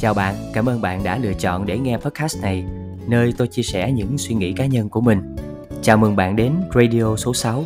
Chào bạn, cảm ơn bạn đã lựa chọn để nghe podcast này, nơi tôi chia sẻ những suy nghĩ cá nhân của mình. Chào mừng bạn đến Radio số 6,